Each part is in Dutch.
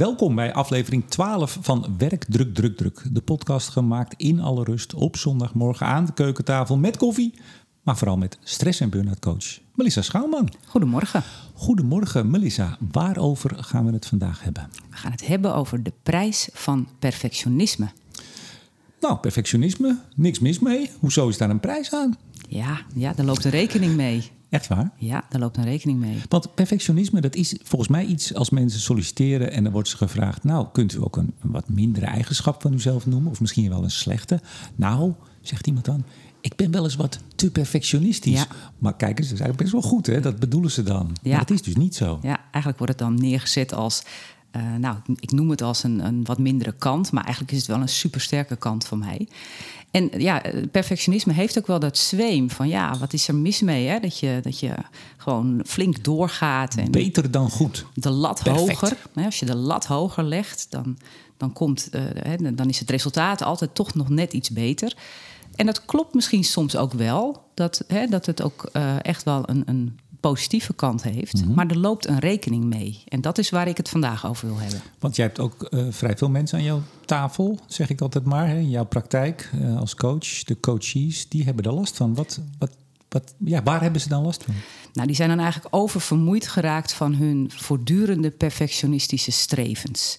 Welkom bij aflevering 12 van Werk Druk Druk Druk. De podcast gemaakt in alle rust op zondagmorgen aan de keukentafel met koffie. Maar vooral met stress- en burn-out coach Melissa Schouwman. Goedemorgen. Goedemorgen Melissa. Waarover gaan we het vandaag hebben? We gaan het hebben over de prijs van perfectionisme. Nou, perfectionisme, niks mis mee. Hoezo is daar een prijs aan? Ja, ja daar loopt een rekening mee. Echt waar? Ja, daar loopt een rekening mee. Want perfectionisme, dat is volgens mij iets als mensen solliciteren en dan wordt ze gevraagd: Nou, kunt u ook een, een wat mindere eigenschap van uzelf noemen? Of misschien wel een slechte? Nou, zegt iemand dan. Ik ben wel eens wat te perfectionistisch. Ja. Maar kijk eens, dat is eigenlijk best wel goed, hè? Dat bedoelen ze dan. Ja. Maar dat is dus niet zo. Ja, eigenlijk wordt het dan neergezet als, eh, nou, ik noem het als een, een wat mindere kant, maar eigenlijk is het wel een supersterke kant van mij. En ja, perfectionisme heeft ook wel dat zweem van, ja, wat is er mis mee? Hè? Dat, je, dat je gewoon flink doorgaat en Beter dan goed. de lat Perfect. hoger. Hè, als je de lat hoger legt, dan, dan, komt, eh, hè, dan is het resultaat altijd toch nog net iets beter. En dat klopt misschien soms ook wel, dat, hè, dat het ook eh, echt wel een, een positieve kant heeft. Maar er loopt een rekening mee. En dat is waar ik het vandaag over wil hebben. Want jij hebt ook eh, vrij veel mensen aan jouw tafel, zeg ik altijd maar. Hè? In jouw praktijk eh, als coach. De coaches, die hebben er last van. Wat, wat, wat, ja, waar hebben ze dan last van? Nou, die zijn dan eigenlijk oververmoeid geraakt van hun voortdurende perfectionistische strevens.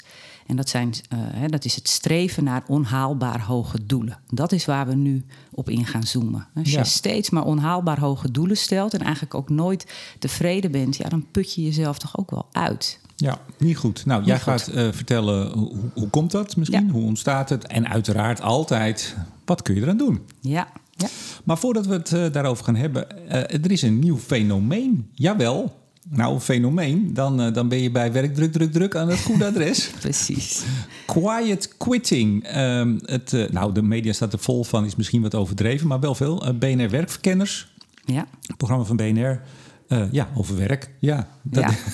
En dat, zijn, eh, hè, dat is het streven naar onhaalbaar hoge doelen. Dat is waar we nu op in gaan zoomen. Als Ja. je steeds maar onhaalbaar hoge doelen stelt en eigenlijk ook nooit tevreden bent, ja, dan put je jezelf toch ook wel uit. Ja, niet goed. Nou, jij goed. gaat eh, vertellen hoe, hoe komt dat misschien? Ja. Hoe ontstaat het? En uiteraard altijd, wat kun je eraan doen? Ja, ja. Maar voordat we het eh, daarover gaan hebben, er is een nieuw fenomeen. Jawel. Nou, een fenomeen, dan, eh, dan ben je bij werk druk, druk, druk aan het goede adres. precies. Quiet quitting. Ehm, het, eh, nou, de media staat er vol van, is misschien wat overdreven, maar wel veel. Eh, BNR Werkverkenners, Ja, het programma van BNR. ja, over werk. Ja, dat- Ja.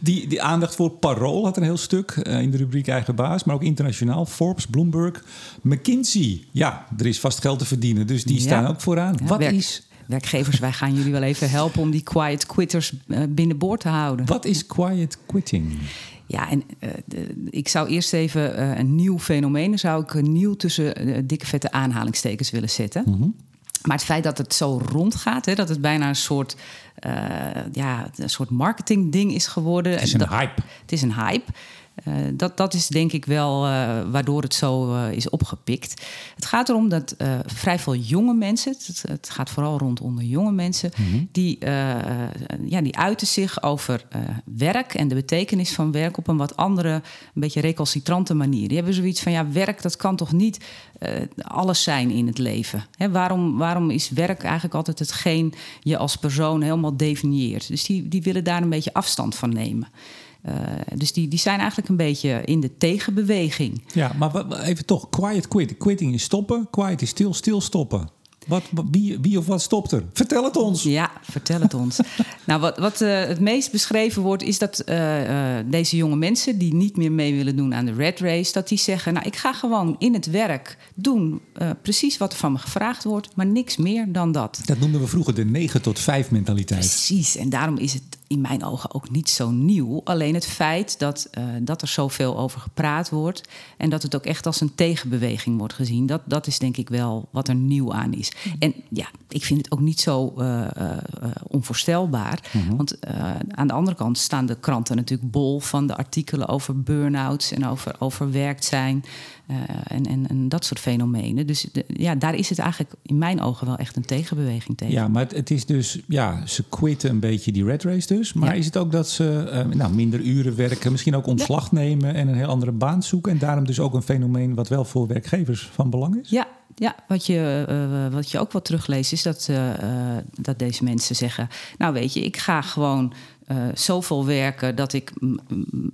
Die, die aandacht voor parool had een heel stuk in de rubriek eigen baas, maar ook internationaal. Forbes, Bloomberg, McKinsey. Ja, er is vast geld te verdienen, dus die Ja. staan ook vooraan. Ja, wat, werk- is, werkgevers, wij gaan jullie wel even helpen om die quiet quitters eh, binnenboord te houden. wat is quiet quitting? Ja, en eh, de- ik zou eerst even eh, een nieuw fenomeen, zou ik een nieuw tussen dikke vette aanhalingstekens willen zetten. Mhm. Maar het feit dat het zo rondgaat, hè, dat het bijna een soort, ja, een soort marketingding is geworden. Het is een hype. het is een hype. Eh, dat, dat is denk ik wel eh, waardoor het zo eh, is opgepikt. Het gaat erom dat vrij veel jonge mensen, het, het gaat vooral rond onder jonge mensen, die, eh, eh, ja, die uiten zich over werk en de betekenis van werk op een wat andere, een beetje recalcitrante manier. Die hebben zoiets van: ja, werk dat kan toch niet alles zijn in het leven? Hè, waarom, waarom is werk eigenlijk altijd hetgeen je als persoon helemaal definieert? Dus die, die willen daar een beetje afstand van nemen. Eh, dus die, die zijn eigenlijk een beetje in de tegenbeweging. Ja, maar even toch, quiet quit. Quitting is stoppen, quiet is stil, stil stoppen. Wat, wie, wie of wat stopt er? Vertel het ons. Ja, vertel het ons. nou, wat, wat eh, het meest beschreven wordt, is dat eh, deze jonge mensen die niet meer mee willen doen aan de red race, dat die zeggen: Nou, ik ga gewoon in het werk doen precies wat er van me gevraagd wordt, maar niks meer dan dat. Dat noemden we vroeger de 9 tot 5 mentaliteit. Precies, en daarom is het in mijn ogen ook niet zo nieuw. Alleen het feit dat, eh, dat er zoveel over gepraat wordt en dat het ook echt als een tegenbeweging wordt gezien, dat, dat is denk ik wel wat er nieuw aan is. En ja, ik vind het ook niet zo eh, eh, onvoorstelbaar. Want eh, aan de andere kant staan de kranten natuurlijk bol van de artikelen over burn-outs en over overwerkt zijn. Eh, en, en, en dat soort fenomenen. Dus de- ja, daar is het eigenlijk in mijn ogen wel echt een tegenbeweging tegen. Ja, maar het, het is dus, ja, ze quitten een beetje die red race dus. Maar Ja. is het ook dat ze eh, nou, minder uren werken, misschien ook ontslag nemen en een heel andere baan zoeken? En daarom dus ook een fenomeen wat wel voor werkgevers van belang is? Ja, ja wat, je, eh, wat je ook wel terugleest is dat, dat deze mensen zeggen... nou weet je, ik ga gewoon zoveel werken dat ik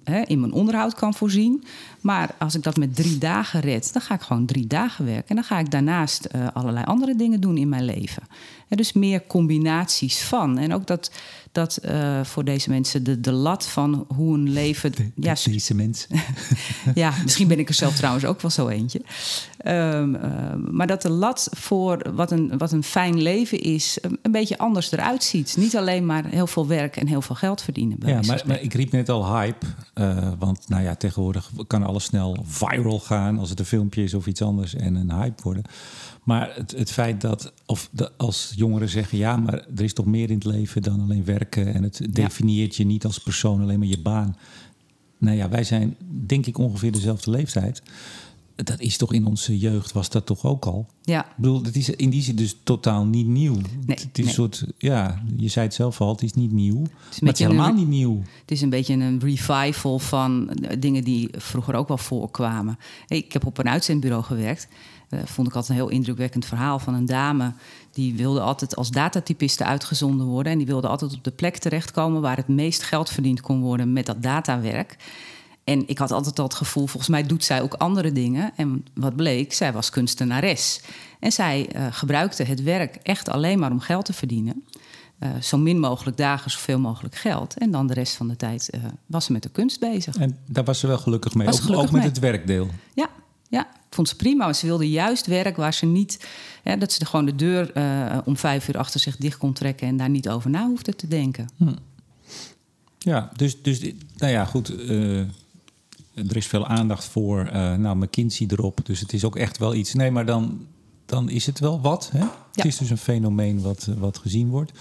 hè, in mijn onderhoud kan voorzien. Maar als ik dat met drie dagen red, dan ga ik gewoon drie dagen werken. En dan ga ik daarnaast eh, allerlei andere dingen doen in mijn leven. Dus meer combinaties van. En ook dat, dat eh, voor deze mensen de, de lat van hoe een leven... ja, Deze mens. ja, misschien ben ik er zelf trouwens ook wel zo eentje. Ehm, ehm, maar dat de lat voor wat een, wat een fijn leven is, een, een beetje anders eruit ziet. Niet alleen maar heel veel werk en heel veel geld verdienen. Ja, maar, maar ik riep net al hype. eh, want nou ja, tegenwoordig kan snel viral gaan als het een filmpje is of iets anders en een hype worden. Maar het, het feit dat, of de, als jongeren zeggen, ja, maar er is toch meer in het leven dan alleen werken en het definieert je niet als persoon, alleen maar je baan. Nou ja, wij zijn denk ik ongeveer dezelfde leeftijd. Dat is toch in onze jeugd, was dat toch ook al? Ja, Ik bedoel, het is in die zin dus totaal niet nieuw. het is nee. een soort, ja, je zei het zelf al, het is niet nieuw. maar het is een helemaal re- niet nieuw. Het is een beetje een revival van eh, dingen die vroeger ook wel voorkwamen. Ik heb op een uitzendbureau gewerkt. Eh, vond ik altijd een heel indrukwekkend verhaal van een dame. Die wilde altijd als datatypiste uitgezonden worden. En die wilde altijd op de plek terechtkomen waar het meest geld verdiend kon worden met dat datawerk. En ik had altijd al het gevoel, volgens mij doet zij ook andere dingen. En wat bleek, zij was kunstenares. En zij eh, gebruikte het werk echt alleen maar om geld te verdienen. Eh, zo min mogelijk dagen, zoveel mogelijk geld. En dan de rest van de tijd eh, was ze met de kunst bezig. En daar was ze wel gelukkig mee. Ook, gelukkig ook met mee. het werkdeel. Ja, ja, vond ze prima. Maar ze wilde juist werk waar ze niet... Hè, dat ze gewoon de deur om vijf uur achter zich dicht kon trekken... en daar niet over na hoefde te denken. Ja, dus, dus nou ja, goed. Er is veel aandacht voor. eh nou, McKinsey erop. Dus het is ook echt wel iets. Nee, maar dan, dan is het wel wat. Hè? Het is dus een fenomeen wat, eh, wat gezien wordt.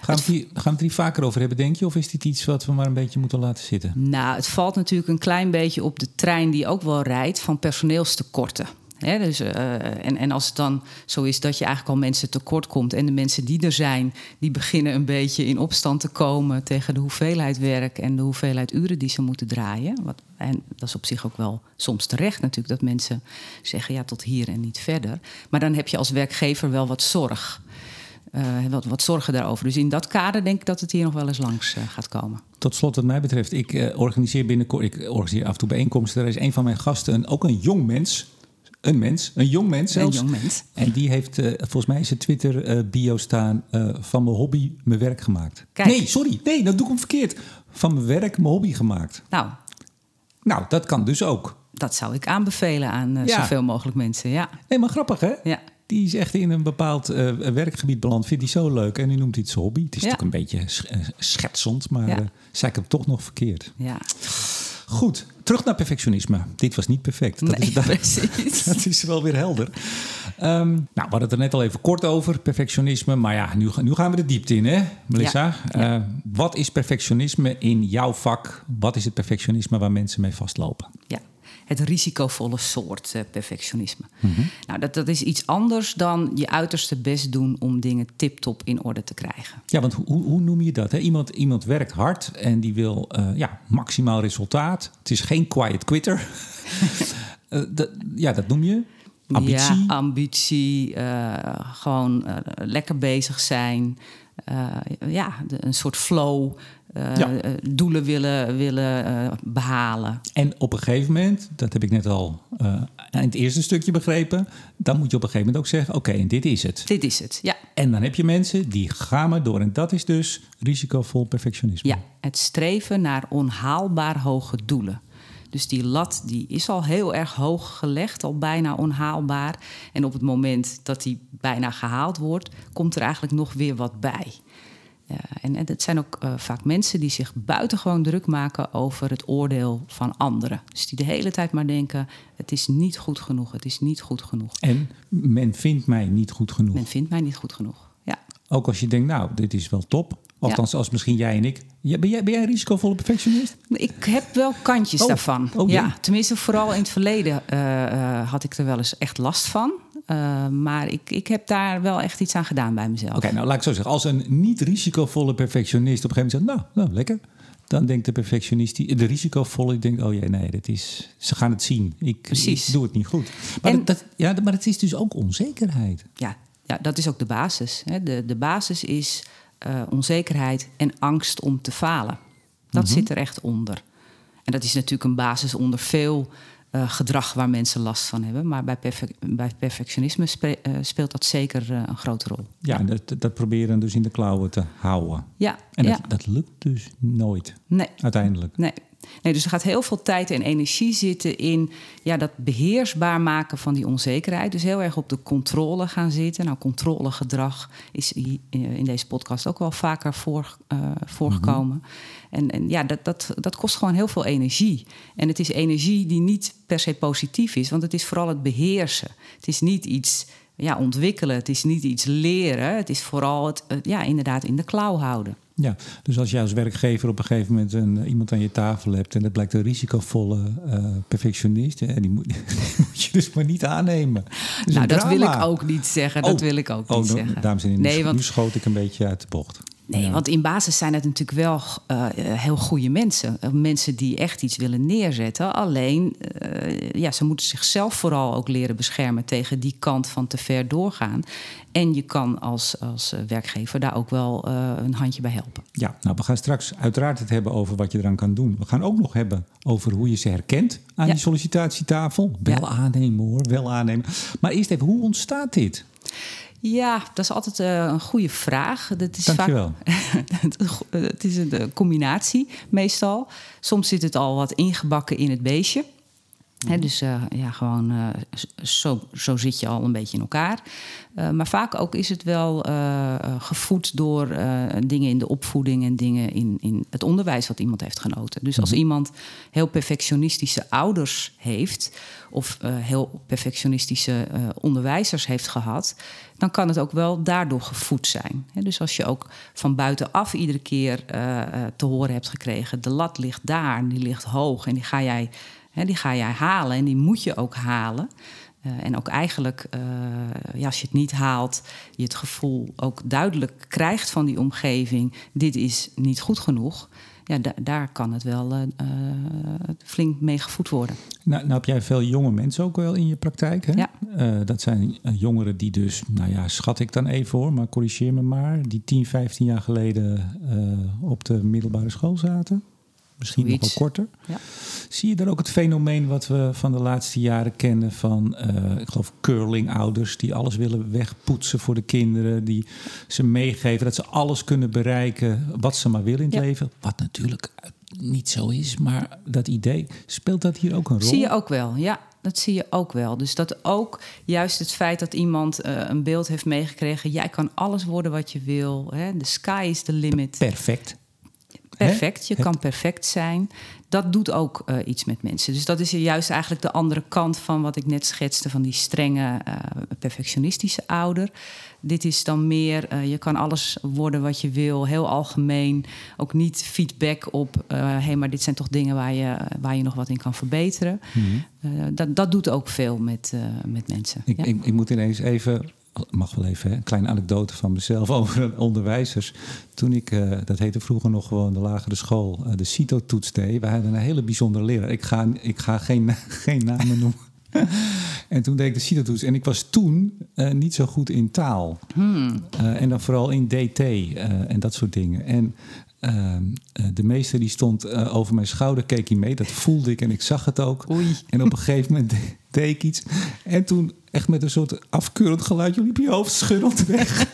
Gaan we, gaan we het hier vaker over hebben, denk je? Of is dit iets wat we maar een beetje moeten laten zitten? Nou, het valt natuurlijk een klein beetje op de trein die ook wel rijdt van personeelstekorten. Dus, eh, en, en als het dan zo is dat je eigenlijk al mensen tekort komt en de mensen die er zijn, die beginnen een beetje in opstand te komen tegen de hoeveelheid werk en de hoeveelheid uren die ze moeten draaien. Wat, en dat is op zich ook wel soms terecht natuurlijk, dat mensen zeggen ja tot hier en niet verder. Maar dan heb je als werkgever wel wat zorg. eh, wat, wat zorgen daarover. Dus in dat kader denk ik dat het hier nog wel eens langs eh, gaat komen. Tot slot, wat mij betreft, ik organiseer binnenkort, ik organiseer af en toe bijeenkomsten. Er is een van mijn gasten, ook een jong mens. Een mens, een jong mens Een zelfs. jong mens. En die heeft, eh, volgens mij zijn Twitter-bio staan, eh, van mijn hobby mijn werk gemaakt. Kijk. Nee, sorry, nee, dat doe ik hem verkeerd. Van mijn werk mijn hobby gemaakt. Nou, Nou, dat kan dus ook. Dat zou ik aanbevelen aan eh, Ja. zoveel mogelijk mensen. Ja. Nee, maar grappig hè? Ja. Die is echt in een bepaald eh, werkgebied beland. Vindt hij zo leuk. En nu noemt hij het zijn hobby. Het is Ja. natuurlijk een beetje sch- eh, schetsend. Maar Ja. eh, zei ik hem toch nog verkeerd. ja. Goed, terug naar perfectionisme. Dit was niet perfect. Dat, Nee, is, dat, precies. dat is wel weer helder. Ehm, nou, we hadden het er net al even kort over, perfectionisme. Maar ja, nu, nu gaan we de diepte in, hè, Melissa? Ja. Eh, wat is perfectionisme in jouw vak? Wat is het perfectionisme waar mensen mee vastlopen? ja. Het risicovolle soort eh, perfectionisme. Mhm. Nou, dat, dat is iets anders dan je uiterste best doen om dingen tip-top in orde te krijgen. Ja, want hoe, hoe noem je dat? Hè? Iemand, iemand werkt hard en die wil eh, ja, maximaal resultaat. Het is geen quiet quitter. Eh, dat, ja, dat noem je ambitie. Ja, ambitie, gewoon lekker bezig zijn. Ja, de- een soort flow. Eh, Ja. eh, doelen willen, willen eh, behalen. En op een gegeven moment, dat heb ik net al eh, in het eerste stukje begrepen, dan moet je op een gegeven moment ook zeggen: oké, en dit is het. Dit is het, ja. En dan heb je mensen die gaan maar door. En dat is dus risicovol perfectionisme. Ja, het streven naar onhaalbaar hoge doelen. Dus die lat die is al heel erg hoog gelegd, al bijna onhaalbaar. En op het moment dat die bijna gehaald wordt, komt er eigenlijk nog weer wat bij. Ja, en, het zijn ook eh, vaak mensen die zich buitengewoon druk maken over het oordeel van anderen. Dus die de hele tijd maar denken: het is niet goed genoeg, het is niet goed genoeg. En men vindt mij niet goed genoeg. Men vindt mij niet goed genoeg. Ja. Ook als je denkt, nou, dit is wel top. Althans, als misschien jij en ik. Ben, jij, ben jij een risicovolle perfectionist? Ik heb wel kantjes Oh, daarvan. oh, ja, tenminste, vooral in het verleden eh, eh, had ik er wel eens echt last van. Eh, maar ik, ik heb daar wel echt iets aan gedaan bij mezelf. Oké, nou laat ik zo zeggen. Als een niet risicovolle perfectionist op een gegeven moment zegt, nou, nou lekker. Dan denkt de perfectionist, die, de risicovolle, die denkt, oh ja, nee, dit is, ze gaan het zien. Ik, Precies. ik doe het niet goed. Maar, En- dat, dat- ja, maar het is dus ook onzekerheid. Ja, ja, dat is ook de basis. Hè. De, de basis is eh, onzekerheid en angst om te falen. Dat Mhm. zit er echt onder. En dat is natuurlijk een basis onder veel eh, gedrag waar mensen last van hebben. Maar bij, bij perfectionisme spe- eh, speelt dat zeker eh, een grote rol. Ja, dat, dat proberen dus in de klauwen te houden. Ja, En ja. dat, dat lukt dus nooit, Nee, uiteindelijk. nee, nee, dus er gaat heel veel tijd en energie zitten in ja, dat beheersbaar maken van die onzekerheid. Dus heel erg op de controle gaan zitten. Nou, controlegedrag is in deze podcast ook wel vaker voor, uh, voorgekomen. Mhm. En, en ja, dat, dat, dat kost gewoon heel veel energie. En het is energie die niet per se positief is, want het is vooral het beheersen. Het is niet iets ja, ontwikkelen, het is niet iets leren. Het is vooral het, ja, inderdaad in de klauw houden. Ja, dus als jij als werkgever op een gegeven moment een, iemand aan je tafel hebt en dat blijkt een risicovolle uh, perfectionist, hè, die, moet, die, moet, je dus maar niet aannemen. nou, dat wil ik ook niet zeggen. Dat oh, wil ik ook niet oh, zeggen. Dames en heren, nee, nu, want, nu schoot ik een beetje uit de bocht. Nee, want in basis zijn het natuurlijk wel uh, heel goede mensen. Mensen die echt iets willen neerzetten. Alleen, uh, ja, ze moeten zichzelf vooral ook leren beschermen tegen die kant van te ver doorgaan. En je kan als, als werkgever daar ook wel uh, een handje bij helpen. Ja, nou, we gaan straks uiteraard het hebben over wat je eraan kan doen. We gaan ook nog hebben over hoe je ze herkent aan die sollicitatietafel. Wel ja. aannemen hoor, wel aannemen. Maar eerst even, hoe ontstaat dit? Ja, dat is altijd uh, een goede vraag. Dat is Dankjewel. Vaak, het is een combinatie meestal. Soms zit het al wat ingebakken in het beestje. Mhm. dus uh, ja, gewoon uh, zo, zo zit je al een beetje in elkaar. Uh, maar vaak ook is het wel gevoed door dingen in de opvoeding en dingen in, in het onderwijs wat iemand heeft genoten. Dus als mhm. iemand heel perfectionistische ouders heeft of heel perfectionistische onderwijzers heeft gehad, dan kan het ook wel daardoor gevoed zijn. dus als je ook van buitenaf iedere keer te horen hebt gekregen, de lat ligt daar, die ligt hoog en die ga jij die ga jij halen en die moet je ook halen. Uh, en ook eigenlijk, uh, ja, als je het niet haalt, je het gevoel ook duidelijk krijgt van die omgeving: dit is niet goed genoeg. Ja, daar kan het wel uh, flink mee gevoed worden. Nou, nou, heb jij veel jonge mensen ook wel in je praktijk. Hè? Ja. dat zijn jongeren die dus, nou ja, schat ik dan even hoor, maar corrigeer me maar, die 10, 15 jaar geleden op de middelbare school zaten misschien nog wel korter. Ja. Zie je dan ook het fenomeen wat we van de laatste jaren kennen van, uh, ik geloof, curling-ouders die alles willen wegpoetsen voor de kinderen, die ze meegeven dat ze alles kunnen bereiken wat ze maar willen in het leven. Wat natuurlijk niet zo is, maar dat idee, speelt dat hier ook een rol? Zie je ook wel, ja. Dat zie je ook wel. Dus dat ook juist het feit dat iemand uh, een beeld heeft meegekregen... jij kan alles worden wat je wil. De sky is the limit. Perfect. Perfect, je kan perfect zijn. Dat doet ook uh, iets met mensen. Dus dat is juist eigenlijk de andere kant van wat ik net schetste... van die strenge, uh, perfectionistische ouder. Dit is dan meer, uh, je kan alles worden wat je wil, heel algemeen. Ook niet feedback op, hé, hey, maar dit zijn toch dingen waar je, waar je nog wat in kan verbeteren. Mm -hmm. dat, dat doet ook veel met, met mensen. Ik, ja? ik, ik moet ineens even mag wel even, hè, een kleine anekdote van mezelf over onderwijzers. Toen ik, uh, dat heette vroeger nog gewoon de lagere school, uh, de CITO-toets deed. We hadden een hele bijzondere leraar. Ik ga, ik ga geen, geen namen noemen. en toen deed ik de CITO-toets. En ik was toen uh, niet zo goed in taal. Hmm. en dan vooral in DT en dat soort dingen. En Ehm, eh, de meester die stond eh, over mijn schouder, keek hij mee. Dat voelde ik en ik zag het ook. Oei. En op een gegeven moment deed ik iets. En toen echt met een soort afkeurend geluidje liep je hoofd schuddend weg.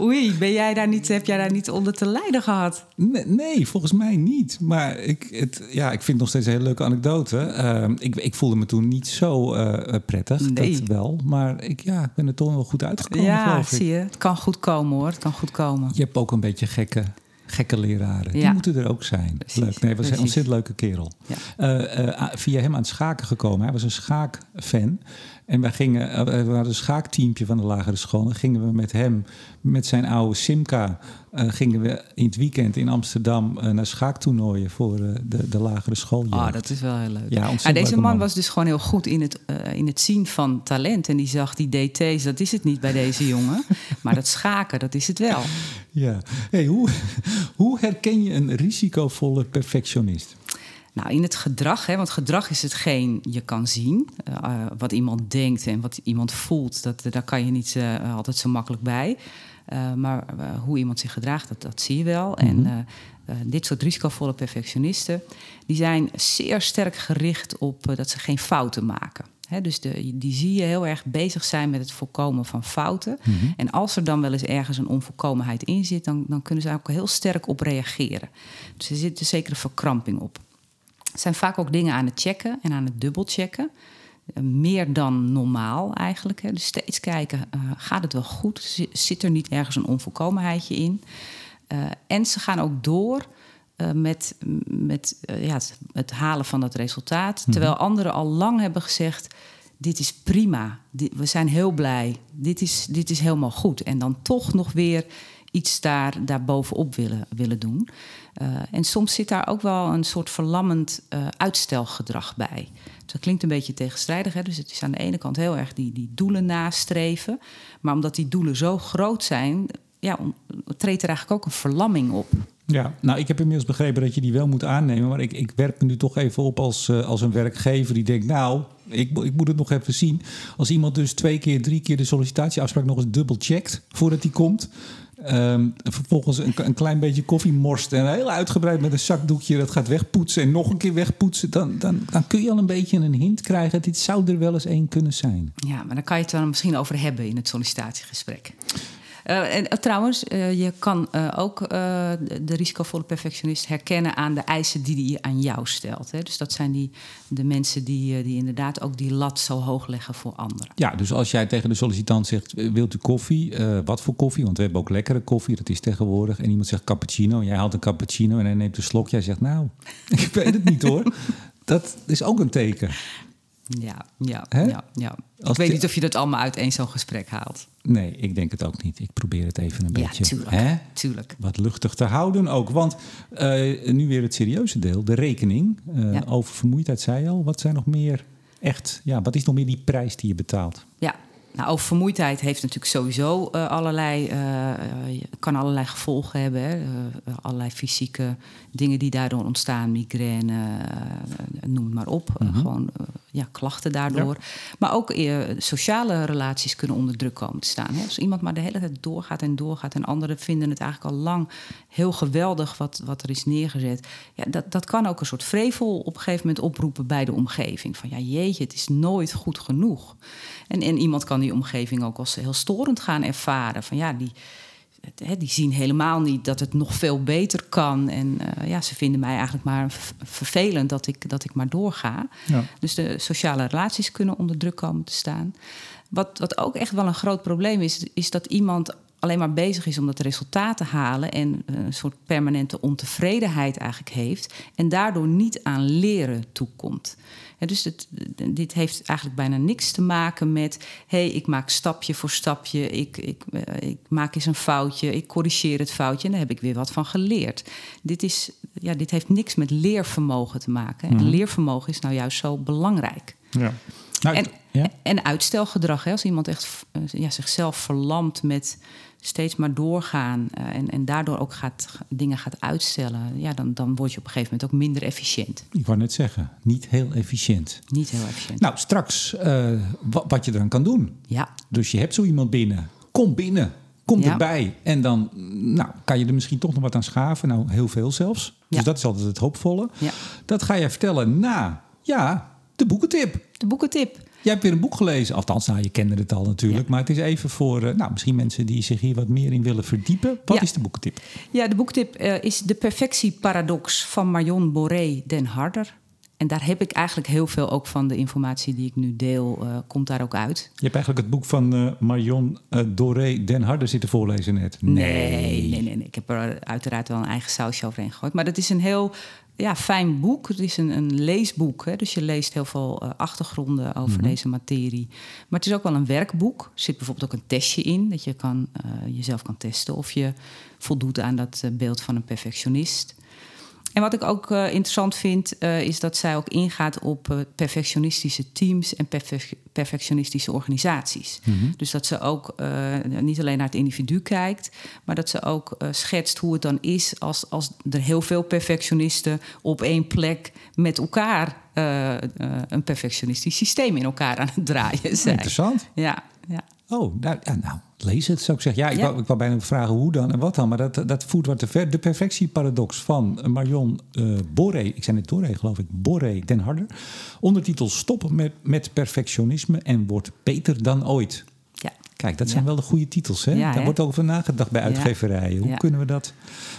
Oei, ben jij daar niet, heb jij daar niet onder te lijden gehad? Nee, nee volgens mij niet. Maar ik, het, ja, ik vind het nog steeds een hele leuke anekdote. Uh, ik, ik voelde me toen niet zo uh, prettig, nee. dat wel. Maar ik, ja, ik ben er toch wel goed uitgekomen, Ja, zie je. Het kan goed komen hoor, het kan goed komen. Je hebt ook een beetje gekke gekke leraren. Die moeten er ook zijn. Leuk. Nee, was een ontzettend leuke kerel. Uh, uh, via hem aan het schaken gekomen. Hij was een schaakfan. En wij gingen, uh, we hadden een schaakteampje van de lagere school. Dan gingen we met hem, met zijn oude Simca, gingen we in het weekend in Amsterdam naar schaaktoernooien voor de, de lagere school. Ah, dat is wel heel leuk. Ja, ah, deze man, was dus gewoon heel goed in het, in het zien van talent. En die zag die DT's, dat is het niet bij deze jongen. maar dat schaken, dat is het wel. Ja. Hey, hoe, hoe herken je een risicovolle perfectionist? Nou, in het gedrag, hè, want gedrag is hetgeen je kan zien. Uh, wat iemand denkt en wat iemand voelt, dat, daar kan je niet uh, altijd zo makkelijk bij. Uh, maar hoe iemand zich gedraagt, dat, dat zie je wel. Mm -hmm. En dit soort risicovolle perfectionisten, die zijn zeer sterk gericht op dat ze geen fouten maken. Hè, dus de, die zie je heel erg bezig zijn met het voorkomen van fouten. Mhm. En als er dan wel eens ergens een onvolkomenheid in zit, dan, dan kunnen ze ook heel sterk op reageren. Dus er zit een zekere verkramping op. Er zijn vaak ook dingen aan het checken en aan het dubbelchecken. Eh, meer dan normaal eigenlijk. Hè. Dus steeds kijken, eh, gaat het wel goed? Zi- Zit er niet ergens een onvolkomenheidje in? Eh, en ze gaan ook door met, met eh, ja, het, het halen van dat resultaat. Terwijl anderen al lang hebben gezegd: Dit is prima, Dit- we zijn heel blij, dit is, dit is helemaal goed. En dan toch nog weer iets daar, daar bovenop willen, willen doen. Eh, en soms zit daar ook wel een soort verlammend eh, uitstelgedrag bij. Dus dat klinkt een beetje tegenstrijdig. Hè? Dus het is aan de ene kant heel erg die, die doelen nastreven. Maar omdat die doelen zo groot zijn, ja, treedt er eigenlijk ook een verlamming op. Ja, nou, ik heb inmiddels begrepen dat je die wel moet aannemen. Maar ik, ik werp me nu toch even op als, eh, als een werkgever die denkt... nou, ik, ik moet het nog even zien. Als iemand dus twee keer, drie keer de sollicitatieafspraak nog eens dubbel checkt... voordat hij komt... ehm, vervolgens een, een klein beetje koffie morst... en heel uitgebreid met een zakdoekje dat gaat wegpoetsen... en nog een keer wegpoetsen... dan, dan, dan kun je al een beetje een hint krijgen... dit zou er wel eens één kunnen zijn. Ja, maar daar kan je het dan misschien over hebben in het sollicitatiegesprek. Eh, en eh, trouwens, eh, je kan ook de, de risicovolle perfectionist herkennen aan de eisen die hij aan jou stelt. Hè. Dus dat zijn die, de mensen die, die inderdaad ook die lat zo hoog leggen voor anderen. Ja, dus als jij tegen de sollicitant zegt, wilt u koffie? Wat voor koffie? Want we hebben ook lekkere koffie, dat is tegenwoordig. En iemand zegt cappuccino, en jij haalt een cappuccino en hij neemt een slok. Jij zegt, nou, ik weet het niet hoor. Dat is ook een teken. Ja, ja, Hè? ja. ja. Ik Als weet niet of je dat allemaal uit één zo'n gesprek haalt. Nee, ik denk het ook niet. Ik probeer het even een Ja, beetje tuurlijk. hè, tuurlijk. wat luchtig te houden ook. Want eh, nu weer het serieuze deel, de rekening. Eh, Ja. Over vermoeidheid zei je al. Wat zijn nog meer echt, ja, wat is nog meer die prijs die je betaalt? Ja, nou, over vermoeidheid heeft natuurlijk sowieso eh, allerlei, eh, eh, kan allerlei gevolgen hebben. Hè. Allerlei fysieke dingen die daardoor ontstaan, migraine, noem het maar op. Eh, gewoon ja, klachten daardoor. Maar ook sociale relaties kunnen onder druk komen te staan. Hè. Als iemand maar de hele tijd doorgaat en doorgaat en anderen vinden het eigenlijk al lang heel geweldig wat, wat er is neergezet. Ja, dat, dat kan ook een soort vrevel op een gegeven moment oproepen bij de omgeving. Van ja, jeetje, het is nooit goed genoeg. En, en iemand kan die omgeving ook als heel storend gaan ervaren. Van ja, die, die zien helemaal niet dat het nog veel beter kan. En eh, ja, ze vinden mij eigenlijk maar vervelend dat ik, dat ik maar doorga. Ja. Dus de sociale relaties kunnen onder druk komen te staan. Wat, wat ook echt wel een groot probleem is, is dat iemand alleen maar bezig is om dat resultaat te halen en eh, een soort permanente ontevredenheid eigenlijk heeft en daardoor niet aan leren toekomt. Dus het, dit heeft eigenlijk bijna niks te maken met... hé, hey, ik maak stapje voor stapje, ik, ik, eh, ik maak eens een foutje... ik corrigeer het foutje en daar heb ik weer wat van geleerd. Dit, is, ja, dit heeft niks met leervermogen te maken. En leervermogen is nou juist zo belangrijk. Ja. Nou, En, ja? en uitstelgedrag, hè? als iemand echt eh, ja, zichzelf verlamt met steeds maar doorgaan eh, en, en daardoor ook gaat, dingen gaat uitstellen, ja, dan, dan word je op een gegeven moment ook minder efficiënt. Ik wou net zeggen, niet heel efficiënt. Niet heel efficiënt. Nou, straks eh, wa- wat je eraan kan doen. Ja, Dus je hebt zo iemand binnen. Kom binnen. Kom Ja. erbij. En dan nou, kan je er misschien toch nog wat aan schaven. Nou, heel veel zelfs. Dus Ja. dat is altijd het hoopvolle. Ja. Dat ga je vertellen na, ja, de boekentip. de boekentip. Jij hebt weer een boek gelezen. Althans, nou, je kende het al natuurlijk. Ja. Maar het is even voor eh, nou, misschien mensen die zich hier wat meer in willen verdiepen. Wat Ja. is de boekentip? Ja, de boektip eh, is De Perfectieparadox van Marion Boré den Harder. En daar heb ik eigenlijk heel veel ook van de informatie die ik nu deel, eh, komt daar ook uit. Je hebt eigenlijk het boek van Marion eh, Doré Den Harder zitten voorlezen net. Nee, nee, nee, nee. Ik heb er uiteraard wel een eigen sausje overheen gegooid. Maar het is een heel ja, fijn boek. Het is een, een leesboek. Hè? Dus je leest heel veel eh, achtergronden over deze materie. Maar het is ook wel een werkboek. Er zit bijvoorbeeld ook een testje in. Dat je kan, eh, jezelf kan testen of je voldoet aan dat eh, beeld van een perfectionist. En wat ik ook eh, interessant vind, eh, is dat zij ook ingaat op eh, perfectionistische teams en perfec- perfectionistische organisaties. Dus dat ze ook niet alleen naar het individu kijkt, maar dat ze ook schetst hoe het dan is als, als er heel veel perfectionisten op één plek met elkaar een perfectionistisch systeem in elkaar aan het draaien zijn. Interessant. Ja, ja. Oh, nou, ja, nou, lees het, zou ik zeggen. Ja, ik, Ja. Wou, ik wou bijna vragen hoe dan en wat dan. Maar dat, dat voert wat te ver. De perfectieparadox van Marion Boré. Ik zei net Doré, geloof ik. Boré den Harder. Ondertitel Stoppen met, met perfectionisme en wordt beter dan ooit. Ja. Kijk, dat Ja. zijn wel de goede titels. Hè? Ja, Daar wordt over nagedacht bij uitgeverijen. Hoe kunnen we dat...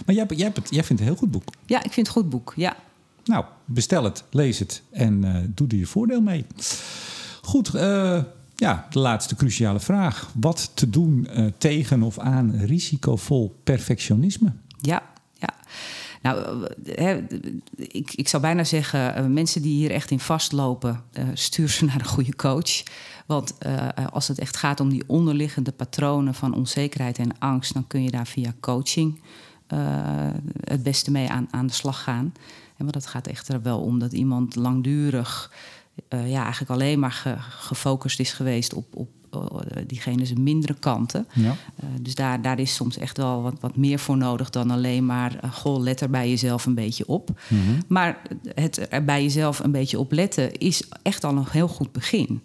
Maar jij, jij, jij vindt het een heel goed boek. ja, ik vind het een goed boek. Ja. Nou, bestel het, lees het en eh, doe er je voordeel mee. Goed, eh, ja, de laatste cruciale vraag. Wat te doen eh, tegen of aan risicovol perfectionisme? Ja, ja. Nou, eh, ik, ik zou bijna zeggen, eh, mensen die hier echt in vastlopen, stuur ze naar een goede coach. Want als het echt gaat om die onderliggende patronen van onzekerheid en angst, dan kun je daar via coaching het beste mee aan, aan de slag gaan. En want dat gaat echt er wel om dat iemand langdurig eh, ja, eigenlijk alleen maar ge- gefocust is geweest op, op eh, diegene zijn mindere kanten. Ja. Eh, dus daar, daar is soms echt wel wat, wat meer voor nodig dan alleen maar... goh, let er bij jezelf een beetje op. Maar het er bij jezelf een beetje op letten is echt al een heel goed begin.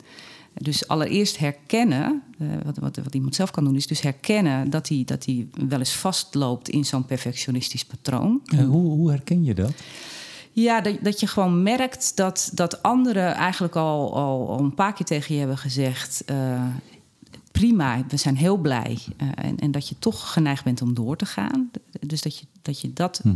Dus allereerst herkennen, wat, wat, wat iemand zelf kan doen... is dus herkennen dat hij, dat hij wel eens vastloopt in zo'n perfectionistisch patroon. Hoe, hoe herken je dat? Ja, dat, dat je gewoon merkt dat, dat anderen eigenlijk al, al, al een paar keer tegen je hebben gezegd... eh, prima, we zijn heel blij. Eh, en, en dat je toch geneigd bent om door te gaan. Dus dat je dat, je dat eh,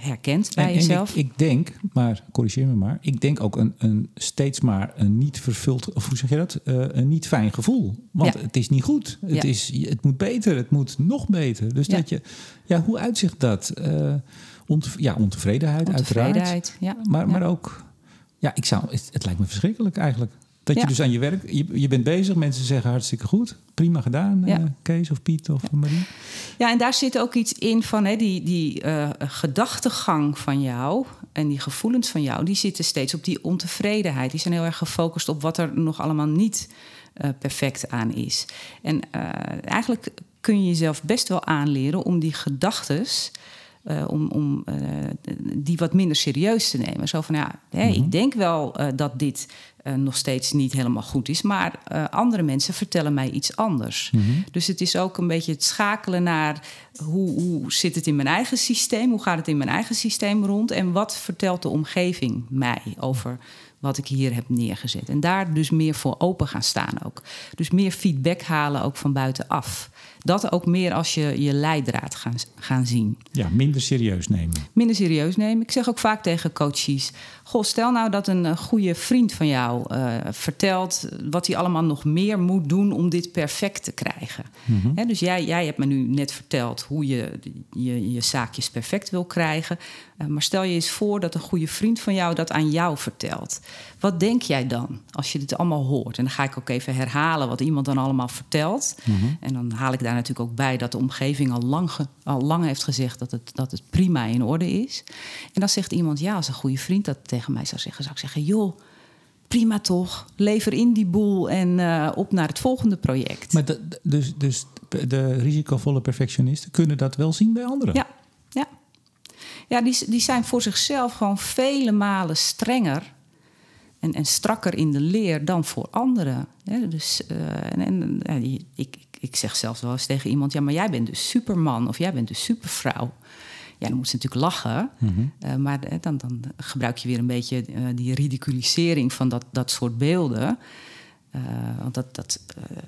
herkent bij En- en jezelf. ik, ik denk, maar corrigeer me maar, ik denk ook een, een steeds maar een niet vervuld, of hoe zeg je dat? Een niet fijn gevoel. Want Ja. het is niet goed. Het, Ja. is, het moet beter, het moet nog beter. Dus Ja. dat je, ja, hoe uitzicht dat? Ont, ja, ontevredenheid, uiteraard. Ja. Maar, maar ook, ja, ik zou, het, het lijkt me verschrikkelijk eigenlijk. Dat je Ja. dus aan je werk, je, je bent bezig, mensen zeggen hartstikke goed, prima gedaan, Ja. eh, Kees of Piet of Marie. Ja, en daar zit ook iets in van hè, die, die eh, gedachtegang van jou en die gevoelens van jou, die zitten steeds op die ontevredenheid. Die zijn heel erg gefocust op wat er nog allemaal niet eh, perfect aan is. En eigenlijk kun je jezelf best wel aanleren om die gedachtes. Eh, om om eh, die wat minder serieus te nemen. Zo van ja, hè, ik denk wel eh, dat dit nog steeds niet helemaal goed is, maar andere mensen vertellen mij iets anders. Dus het is ook een beetje het schakelen naar hoe, hoe zit het in mijn eigen systeem, hoe gaat het in mijn eigen systeem rond en wat vertelt de omgeving mij over wat ik hier heb neergezet. En daar dus meer voor open gaan staan ook. Dus meer feedback halen ook van buitenaf. Dat ook meer als je je leidraad gaan, gaan zien. Ja, minder serieus nemen. Minder serieus nemen. Ik zeg ook vaak tegen coaches... Goh, stel nou dat een eh, goede vriend van jou eh, vertelt... wat hij allemaal nog meer moet doen om dit perfect te krijgen. Hè, dus jij, jij hebt me nu net verteld hoe je je, je zaakjes perfect wil krijgen. Eh, maar stel je eens voor dat een goede vriend van jou dat aan jou vertelt. Wat denk jij dan als je dit allemaal hoort? En dan ga ik ook even herhalen wat iemand dan allemaal vertelt. En dan haal ik daar natuurlijk ook bij dat de omgeving al lang, ge- al lang heeft gezegd dat het, dat het prima in orde is. En dan zegt iemand, ja, als een goede vriend dat tegen mij zou zeggen, zou ik zeggen, joh, prima toch, lever in die boel en eh, op naar het volgende project. Maar de, dus, dus de risicovolle perfectionisten kunnen dat wel zien bij anderen. Ja, ja. Ja, die, die zijn voor zichzelf gewoon vele malen strenger en, en strakker in de leer dan voor anderen. Dus, eh, en, en, ja, ik, ik zeg zelfs wel eens tegen iemand: ja, maar jij bent dus superman of jij bent dus supervrouw. Ja, dan moet ze natuurlijk lachen. Eh, maar eh, dan, dan gebruik je weer een beetje eh, die ridiculisering van dat, dat soort beelden. Want dat, dat,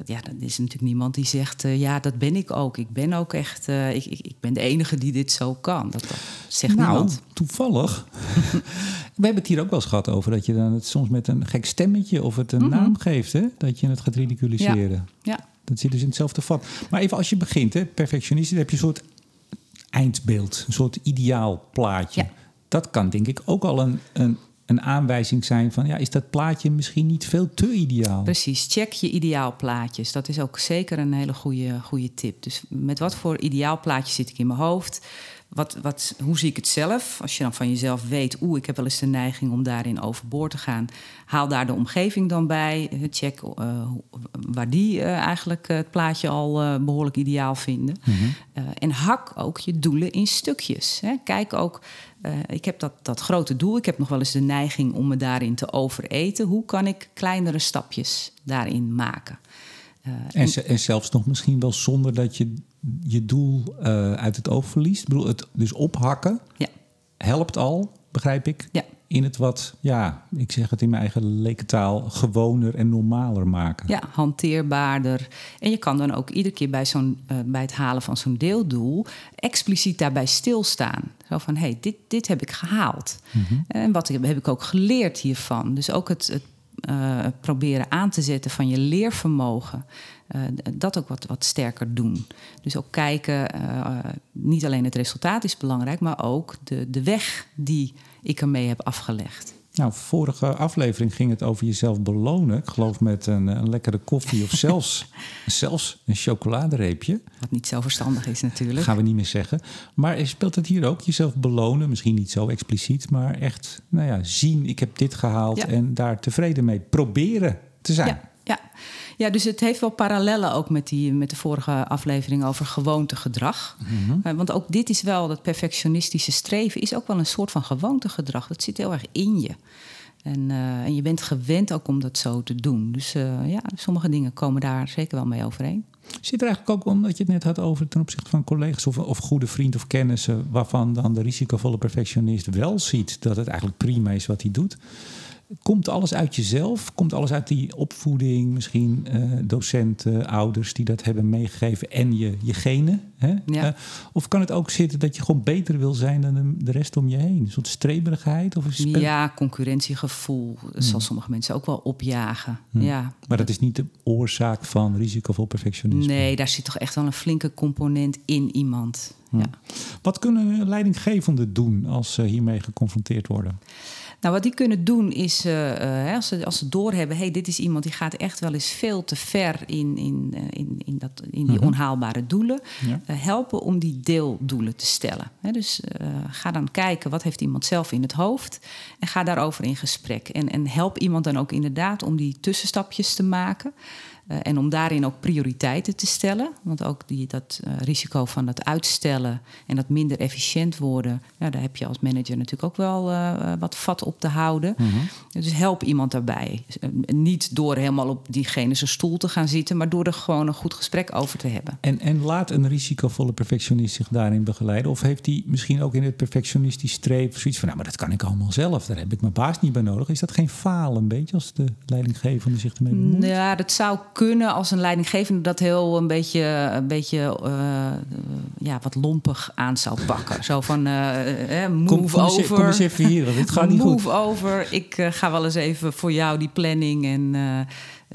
ja, dat is natuurlijk niemand die zegt: ja, dat ben ik ook. Ik ben ook echt, ik, ik, ik ben de enige die dit zo kan. Dat, dat zegt nou, niemand. toevallig. We hebben het hier ook wel eens gehad over dat je dan het soms met een gek stemmetje of het een naam geeft, hè? dat je het gaat ridiculiseren. Mhm. Ja. Dat zit dus in hetzelfde vat. Maar even als je begint, hè, perfectionist, dan heb je een soort eindbeeld, een soort ideaal plaatje. Ja. Dat kan denk ik ook al een, een, een aanwijzing zijn van, ja, is dat plaatje misschien niet veel te ideaal? Precies, check je ideaalplaatjes. Dat is ook zeker een hele goede, goede tip. Dus met wat voor ideaalplaatje zit ik in mijn hoofd? Wat, wat, hoe zie ik het zelf? Als je dan van jezelf weet, oeh, ik heb wel eens de neiging om daarin overboord te gaan. Haal daar de omgeving dan bij. Eh, Check eh, waar die eh, eigenlijk het plaatje al eh, behoorlijk ideaal vinden. Eh, en hak ook je doelen in stukjes. Hè. Kijk ook, ik heb dat, dat grote doel. Ik heb nog wel eens de neiging om me daarin te overeten. Hoe kan ik kleinere stapjes daarin maken? en, en, zelfs nog misschien wel zonder dat je je doel uit het oog verliest. Ik bedoel, het dus ophakken ja. helpt al, begrijp ik. Ja in het wat, ja, ik zeg het in mijn eigen lekentaal, gewoner en normaler maken. Ja, hanteerbaarder. En je kan dan ook iedere keer bij, zo'n, uh, bij het halen van zo'n deeldoel expliciet daarbij stilstaan. Zo van, hé, hey, dit, dit heb ik gehaald. Mhm. En wat heb ik ook geleerd hiervan? Dus ook het, het uh, proberen aan te zetten van je leervermogen. Uh, dat ook wat, wat sterker doen. Dus ook kijken, uh, niet alleen het resultaat is belangrijk, maar ook de, de weg die ik ermee heb afgelegd. Nou, vorige aflevering ging het over jezelf belonen. Ik geloof met een, een lekkere koffie of zelfs, zelfs een chocoladereepje. Wat niet zo verstandig is natuurlijk. Gaan we niet meer zeggen. Maar speelt het hier ook jezelf belonen? Misschien niet zo expliciet, maar echt nou ja, zien, ik heb dit gehaald en daar tevreden mee proberen te zijn. Ja, ja. Ja, dus het heeft wel parallellen ook met, die, met de vorige aflevering over gewoontegedrag. Mm Want ook dit is wel, dat perfectionistische streven is ook wel een soort van gewoontegedrag. Dat zit heel erg in je. En, uh, en je bent gewend ook om dat zo te doen. Dus uh, ja, sommige dingen komen daar zeker wel mee overeen. Zit er eigenlijk ook, omdat je het net had over ten opzichte van collega's of, of goede vriend of kennissen, waarvan dan de risicovolle perfectionist wel ziet dat het eigenlijk prima is wat hij doet. Komt alles uit jezelf? Komt alles uit die opvoeding? Misschien uh, docenten, ouders die dat hebben meegegeven en je, je genen? Hè? Ja. Uh, of kan het ook zitten dat je gewoon beter wil zijn dan de, de rest om je heen? Een soort streberigheid? Of ja, concurrentiegevoel hmm. zal sommige mensen ook wel opjagen. Hmm. Ja. Maar dat is niet de oorzaak van risicovol perfectionisme? Nee, daar zit toch echt wel een flinke component in iemand. Hmm. Ja. Wat kunnen leidinggevenden doen als ze hiermee geconfronteerd worden? Nou, wat die kunnen doen is, uh, als, ze, als ze doorhebben... hey, dit is iemand die gaat echt wel eens veel te ver in, in, uh, in, in, dat, in die mhm. onhaalbare doelen... helpen om die deeldoelen te stellen. dus ga dan kijken, wat heeft iemand zelf in het hoofd... en ga daarover in gesprek. En, en help iemand dan ook inderdaad om die tussenstapjes te maken... Uh, en om daarin ook prioriteiten te stellen. Want ook die, dat uh, risico van dat uitstellen en dat minder efficiënt worden, ja, daar heb je als manager natuurlijk ook wel uh, wat vat op te houden. Mm -hmm. Dus help iemand daarbij. niet door helemaal op diegene zijn stoel te gaan zitten, maar door er gewoon een goed gesprek over te hebben. En, en laat een risicovolle perfectionist zich daarin begeleiden? Of heeft hij misschien ook in het perfectionistisch streef zoiets van, nou, maar dat kan ik allemaal zelf, daar heb ik mijn baas niet bij nodig. Is dat geen falen een beetje als de leidinggevende zich ermee bemoeit? Ja, dat zou kunnen als een leidinggevende dat heel een beetje, een beetje uh, ja, wat lompig aan zou pakken. Zo van uh, move kom, kom over. Eens, kom eens even hier, dit gaat niet move goed. Move over. Ik uh, ga wel eens even voor jou die planning en.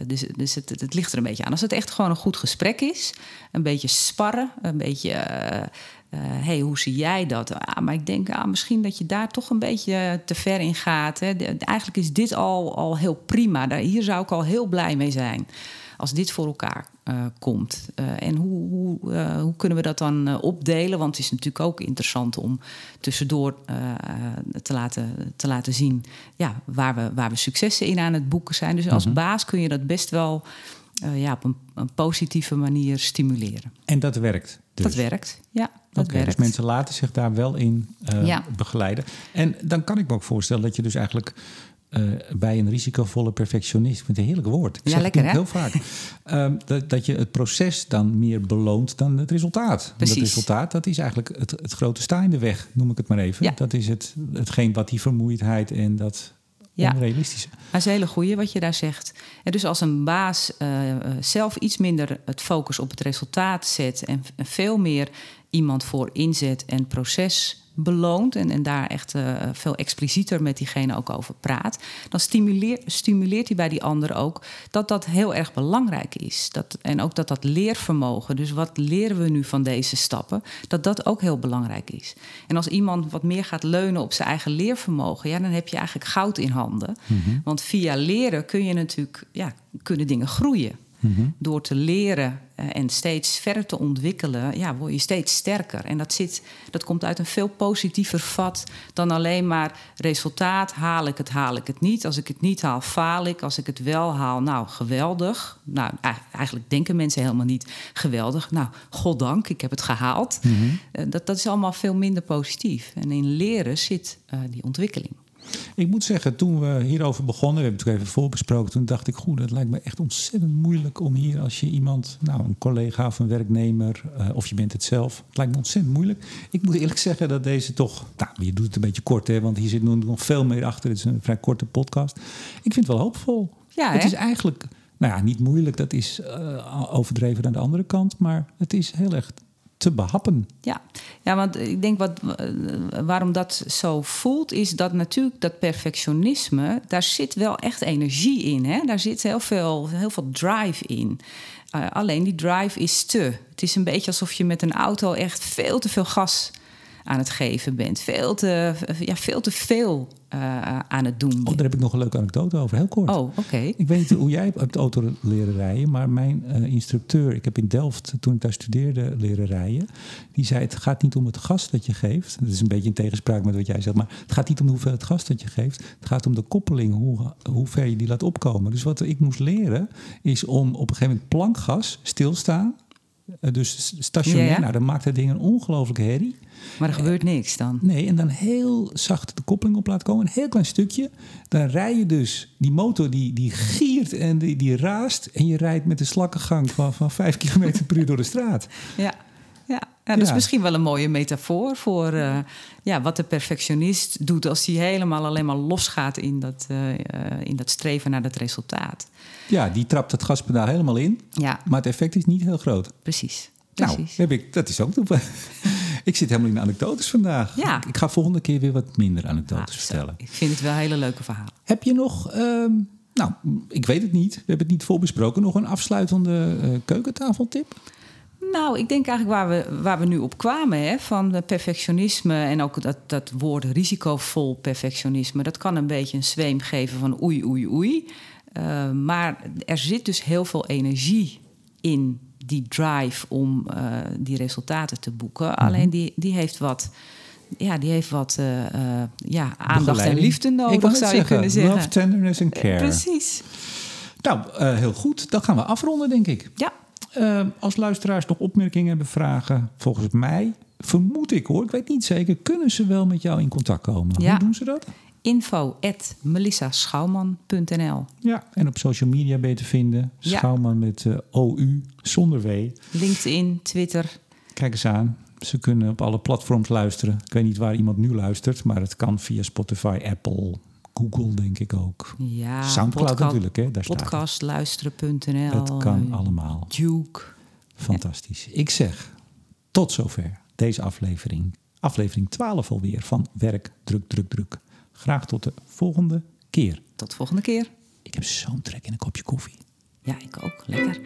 Dus, dus het, het, ligt er een beetje aan. Als het echt gewoon een goed gesprek is, een beetje sparren, een beetje. Uh, hey, hoe zie jij dat? Ah, maar ik denk ah, misschien dat je daar toch een beetje te ver in gaat. Hè. De, eigenlijk is dit al, al heel prima. Daar, hier zou ik al heel blij mee zijn als dit voor elkaar uh, komt. Uh, en hoe, hoe, uh, hoe, kunnen we dat dan opdelen? Want het is natuurlijk ook interessant om tussendoor te, laten, te laten zien ja, waar, we, waar we successen in aan het boeken zijn. Dus als -hmm. baas kun je dat best wel ja, op een, een, positieve manier stimuleren. En dat werkt? Dus. Dat werkt, ja. Dat okay, werkt. Dus mensen laten zich daar wel in ja. begeleiden. En dan kan ik me ook voorstellen dat je dus eigenlijk uh, bij een risicovolle perfectionist. Ik vind het een heerlijk woord. Ik ja, zeg lekker, het heel vaak. um, dat, dat je het proces dan meer beloont dan het resultaat. Precies. Het resultaat, dat is eigenlijk het, het grote sta in de weg, noem ik het maar even. Ja. Dat is het, hetgeen wat die vermoeidheid en dat ja. onrealistische. Dat is een hele goeie wat je daar zegt. En dus als een baas uh, uh, zelf iets minder het focus op het resultaat zet... en veel meer iemand voor inzet en proces beloont en, en daar echt uh, veel explicieter met diegene ook over praat, dan stimuleer, stimuleert hij bij die ander ook dat dat heel erg belangrijk is. Dat, en ook dat dat leervermogen, dus wat leren we nu van deze stappen, dat dat ook heel belangrijk is. En als iemand wat meer gaat leunen op zijn eigen leervermogen, ja, dan heb je eigenlijk goud in handen. Mm -hmm. Want via leren kun je natuurlijk, ja, kunnen dingen groeien. Mm-hmm. Door te leren uh, en steeds verder te ontwikkelen, ja, word je steeds sterker. En dat, zit, dat komt uit een veel positiever vat dan alleen maar resultaat. Haal ik het, haal ik het niet. Als ik het niet haal, faal ik. Als ik het wel haal, nou, geweldig. Nou, eigenlijk denken mensen helemaal niet geweldig. Nou, goddank, ik heb het gehaald. Mm-hmm. Uh, dat, dat is allemaal veel minder positief. En in leren zit uh, die ontwikkeling. Ik moet zeggen, toen we hierover begonnen, we hebben het even voorbesproken, toen dacht ik, goed, het lijkt me echt ontzettend moeilijk om hier als je iemand, nou, een collega of een werknemer, uh, of je bent het zelf, het lijkt me ontzettend moeilijk. Ik moet eerlijk zeggen dat deze toch, nou, je doet het een beetje kort, hè, want hier zit nog veel meer achter. Het is een vrij korte podcast. Ik vind het wel hoopvol. Ja, het hè? is eigenlijk, nou ja, niet moeilijk, dat is uh, overdreven aan de andere kant, maar het is heel erg te behappen. Ja. ja, want ik denk wat, waarom dat zo voelt, is dat natuurlijk dat perfectionisme, daar zit wel echt energie in. Hè? Daar zit heel veel, heel veel drive in. Uh, alleen die drive is te. Het is een beetje alsof je met een auto echt veel te veel gas aan het geven bent. Veel te, ja, veel, te veel uh, aan het doen. Oh, daar heb ik nog een leuke anekdote over, heel kort. Oh, oké. Okay. Ik weet niet hoe jij hebt auto leren rijden, maar mijn uh, instructeur, ik heb in Delft, toen ik daar studeerde, leren rijden. Die zei: Het gaat niet om het gas dat je geeft. Dat is een beetje in tegenspraak met wat jij zegt, maar het gaat niet om hoeveel het gas dat je geeft. Het gaat om de koppeling, hoe, hoe ver je die laat opkomen. Dus wat ik moest leren, is om op een gegeven moment plankgas stilstaan. Uh, dus stationair, Ja, nou, dan maakt dat ding een ongelooflijke herrie. Maar er gebeurt niks dan. Nee, en dan heel zacht de koppeling op laten komen. Een heel klein stukje. Dan rij je dus, die motor die, die giert en die, die raast. En je rijdt met een slakkengang van, van 5 km per uur door de straat. Ja, ja. dat is misschien wel een mooie metafoor voor eh, ja, wat de perfectionist doet als hij helemaal alleen maar losgaat in dat, eh, eh, in dat streven naar dat resultaat. Ja, die trapt het gaspedaal helemaal in. Ja, Maar het effect is niet heel groot. precies. Nou, precies. heb ik, dat is ook ik zit helemaal in anekdotes vandaag. Ja. Ik, ik ga volgende keer weer wat minder anekdotes Ah, zo. vertellen. Ik vind het wel hele leuke verhalen. Heb je nog, ehm, nou, ik weet het niet. We hebben het niet voorbesproken. Nog een afsluitende eh, keukentafeltip? Nou, ik denk eigenlijk waar we, waar we nu op kwamen, hè, van perfectionisme en ook dat, dat woord risicovol perfectionisme, dat kan een beetje een zweem geven van oei, oei, oei. Uh, maar er zit dus heel veel energie in die drive om uh, die resultaten te boeken. Mhm. Alleen die, die heeft wat. Ja, die heeft wat uh, ja, aandacht en liefde nodig, zou je zeggen, kunnen zeggen. Love, tenderness and care. Precies. Nou, uh, heel goed. Dan gaan we afronden, denk ik. Ja. Uh, als luisteraars nog opmerkingen hebben, vragen, volgens mij, vermoed ik hoor, ik weet niet zeker, kunnen ze wel met jou in contact komen. Ja. Hoe doen ze dat? Info at melissaschouwman.nl Ja, en op social media ben je te vinden. Ja. Schouwman met uh, OU, zonder W. LinkedIn, Twitter. Kijk eens aan. Ze kunnen op alle platforms luisteren. Ik weet niet waar iemand nu luistert, maar het kan via Spotify, Apple, Google, denk ik ook. Ja, Soundcloud natuurlijk, hè? Daar Podcastluisteren.nl. Het kan eh, allemaal. Duke. Fantastisch. Ik zeg tot zover deze aflevering. Aflevering 12 alweer van Werk, Druk, Druk, Druk. Graag tot de volgende keer. Tot de volgende keer. Ik heb zo'n trek in een kopje koffie. Ja, ik ook. Lekker.